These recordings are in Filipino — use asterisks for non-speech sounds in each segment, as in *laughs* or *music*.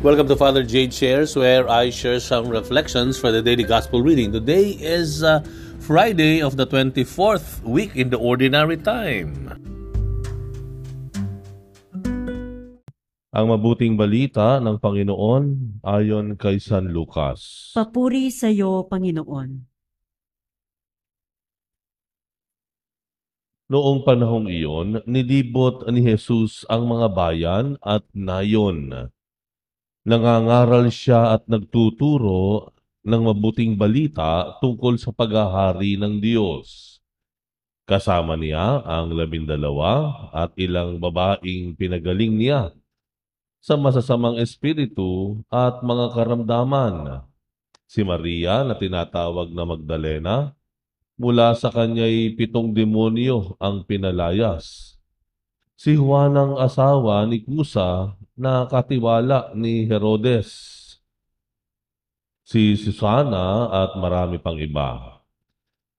Welcome to Father Jade Shares, where I share some reflections for the daily gospel reading. Today is uh, Friday of the 24th week in the ordinary time. Ang mabuting balita ng Panginoon ayon kay San Lucas. Papuri sa iyo, Panginoon. Noong panahong iyon, nilibot ni Jesus ang mga bayan at nayon. Nangangaral siya at nagtuturo ng mabuting balita tungkol sa paghahari ng Diyos. Kasama niya ang labindalawa at ilang babaing pinagaling niya sa masasamang espiritu at mga karamdaman. Si Maria na tinatawag na Magdalena, mula sa kanya'y pitong demonyo ang pinalayas. Si Juan ang asawa ni Kusa na katiwala ni Herodes. Si Susana at marami pang iba.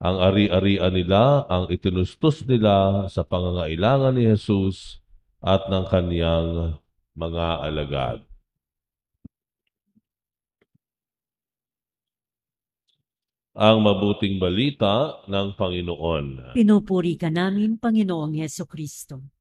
Ang ari-arian nila ang itinustos nila sa pangangailangan ni Jesus at ng kaniyang mga alagad. Ang mabuting balita ng Panginoon. Pinupuri ka namin, Panginoong Heso Kristo.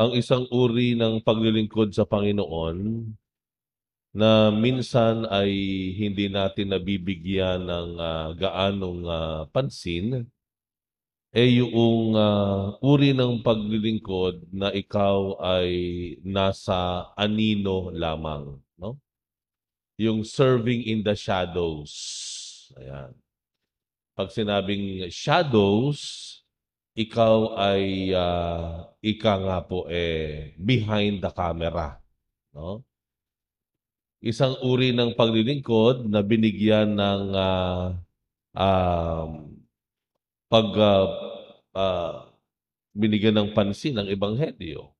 Ang isang uri ng paglilingkod sa Panginoon na minsan ay hindi natin nabibigyan ng ah, gaanong ah, pansin eh yung ah, uri ng paglilingkod na ikaw ay nasa anino lamang, no? Yung serving in the shadows. Ayan. Pag sinabing shadows, ikaw ay ah, ika nga po eh behind the camera, no? Isang uri ng paglilingkod na binigyan ng ah, um, pag ah, ah, binigyan ng pansin ng ebanghelyo.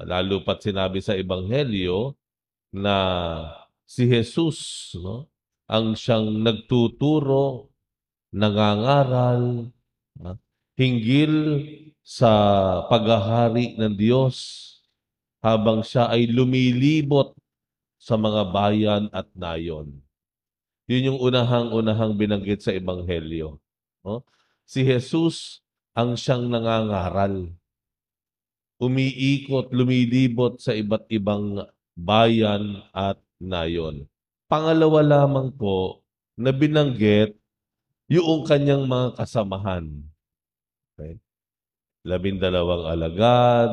Lalo pat sinabi sa ebanghelyo na si Jesus no, ang siyang nagtuturo, nangangaral, ah, hinggil sa paghahari ng Diyos habang siya ay lumilibot sa mga bayan at nayon. Yun yung unahang-unahang binanggit sa ebanghelyo. No? Si Jesus ang siyang nangangaral. Umiikot, lumilibot sa iba't ibang bayan at nayon. Pangalawa lamang po na binanggit yung kanyang mga kasamahan. Okay? Labindalawang alagad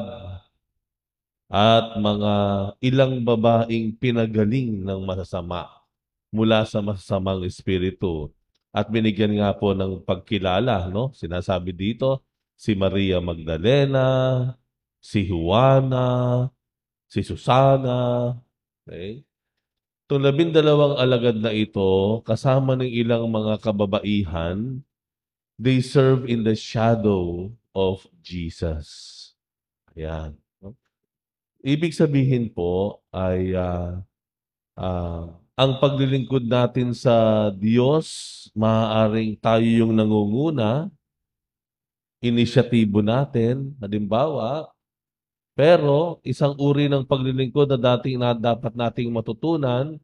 at mga ilang babaeng pinagaling ng masasama mula sa masasamang espiritu at binigyan nga po ng pagkilala, no? Sinasabi dito, si Maria Magdalena, si Juana, si Susana, okay? Itong labindalawang alagad na ito, kasama ng ilang mga kababaihan, they serve in the shadow of Jesus. Ayan. Ibig sabihin po ay ah, ah, ang paglilingkod natin sa Diyos, maaaring tayo yung nangunguna, inisyatibo natin, halimbawa, pero isang uri ng paglilingkod na dating na dapat nating matutunan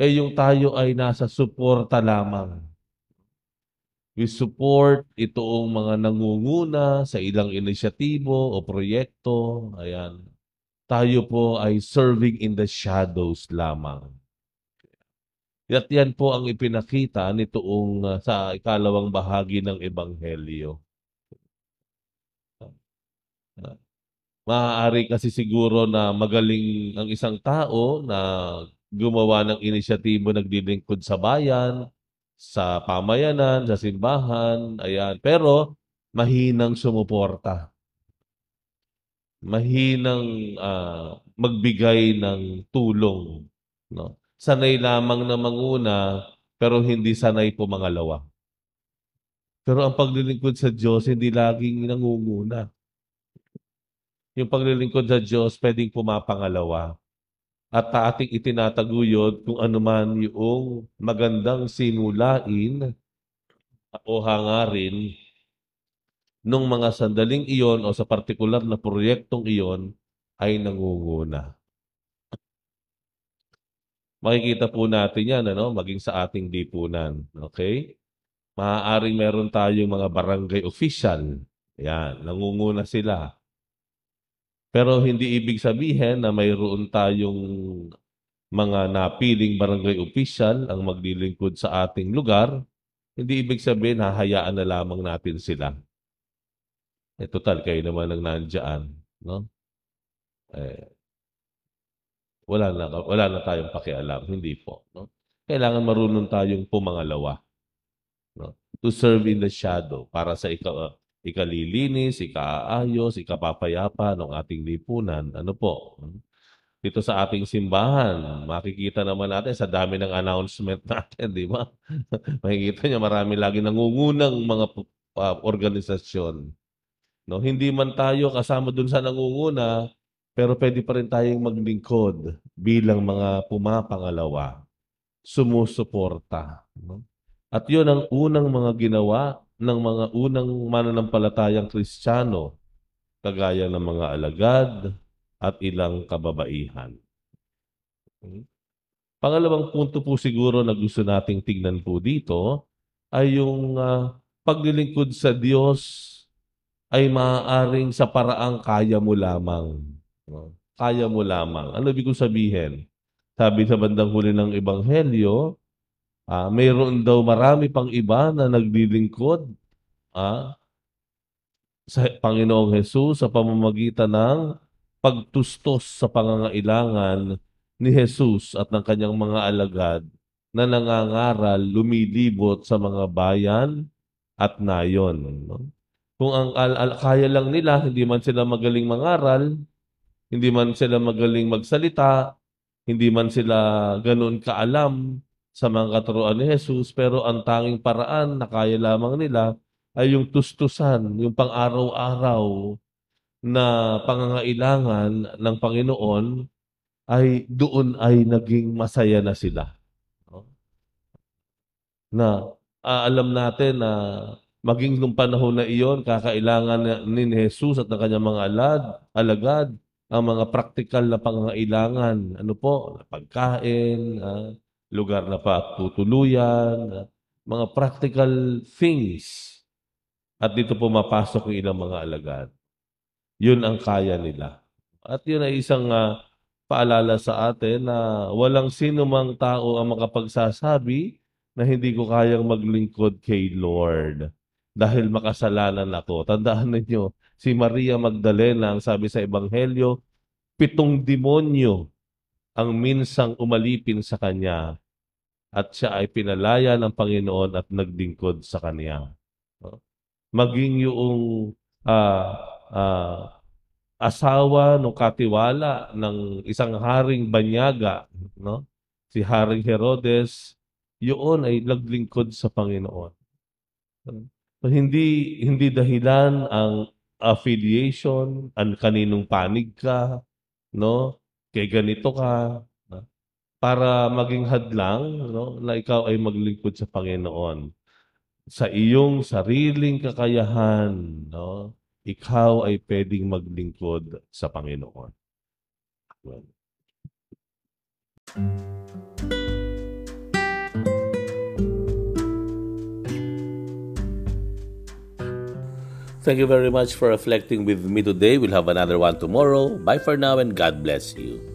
ay yung tayo ay nasa suporta lamang. We support itoong mga nangunguna sa ilang inisyatibo o proyekto. Ayan. Tayo po ay serving in the shadows lamang. At yan po ang ipinakita nitoong uh, sa ikalawang bahagi ng Ebanghelyo. Maaari kasi siguro na magaling ang isang tao na gumawa ng inisyatibo naglilingkod sa bayan, sa pamayanan, sa simbahan, ayan. Pero mahinang sumuporta. Mahinang ah, magbigay ng tulong, no? Sanay lamang na manguna, pero hindi sanay po mangalawa. Pero ang paglilingkod sa Diyos, hindi laging nangunguna. Yung paglilingkod sa Diyos, pwedeng pumapangalawa. At ating itinataguyod kung ano man yung magandang sinulain o hangarin nung mga sandaling iyon o sa partikular na proyektong iyon ay nangunguna. Makikita po natin yan, ano, maging sa ating lipunan. Okay? Maaaring meron tayong mga barangay official. Yan, nangunguna sila. Pero hindi ibig sabihin na mayroon tayong mga napiling barangay official ang maglilingkod sa ating lugar. Hindi ibig sabihin hahayaan na lamang natin sila. Eh, total, kayo naman ang nandyan. No? Eh, wala na, wala na tayong pakialam. Hindi po. No? Kailangan marunong tayong pumangalawa. No? To serve in the shadow para sa ikaw, ikalilinis, ikaayos, ikapapayapa ng ating lipunan. Ano po? Dito sa ating simbahan, makikita naman natin sa dami ng announcement *laughs* natin, di ba? makikita niyo marami lagi nangungunang mga uh, organisasyon. No, hindi man tayo kasama dun sa nangunguna, pero pwede pa rin tayong maglingkod bilang mga pumapangalawa, sumusuporta. No? At yun ang unang mga ginawa ng mga unang mananampalatayang Kristiyano, kagaya ng mga alagad at ilang kababaihan. Pangalawang punto po siguro na gusto nating tingnan po dito ay yung uh, paglilingkod sa Diyos ay maaaring sa paraang kaya mo lamang. Kaya mo lamang. Ano ibig sabihin? Sabi sa bandang huli ng Ebanghelyo, Ah, mayroon daw marami pang iba na naglilingkod ah, sa Panginoong Hesus sa pamamagitan ng pagtustos sa pangangailangan ni Jesus at ng kanyang mga alagad na nangangaral, lumilibot sa mga bayan at nayon. No? Kung ang al- al- kaya lang nila, hindi man sila magaling mangaral, hindi man sila magaling magsalita, hindi man sila ganoon kaalam sa mga katuruan ni Jesus, pero ang tanging paraan na kaya lamang nila ay yung tustusan, yung pang-araw-araw na pangangailangan ng Panginoon ay doon ay naging masaya na sila. Na uh, alam natin na maging nung panahon na iyon, kakailangan ni Jesus at ng kanyang mga alad, alagad, ang mga praktikal na pangangailangan. Ano po? Pagkain, uh, lugar na patutuluyan, mga practical things. At dito pumapasok yung ilang mga alagad. Yun ang kaya nila. At yun ay isang uh, paalala sa atin na walang sino mang tao ang makapagsasabi na hindi ko kayang maglingkod kay Lord dahil makasalanan ako. Tandaan ninyo, si Maria Magdalena, ang sabi sa Ebanghelyo, pitong demonyo ang minsang umalipin sa kanya at siya ay pinalaya ng Panginoon at nagdingkod sa Kanya. Maging yung uh, uh, asawa ng katiwala ng isang haring banyaga, no? si Haring Herodes, yun ay naglingkod sa Panginoon. So, hindi hindi dahilan ang affiliation, ang kaninong panig ka, no? Kay ganito ka, para maging hadlang no, na ikaw ay maglingkod sa Panginoon. Sa iyong sariling kakayahan, no, ikaw ay pwedeng maglingkod sa Panginoon. Well. Thank you very much for reflecting with me today. We'll have another one tomorrow. Bye for now and God bless you.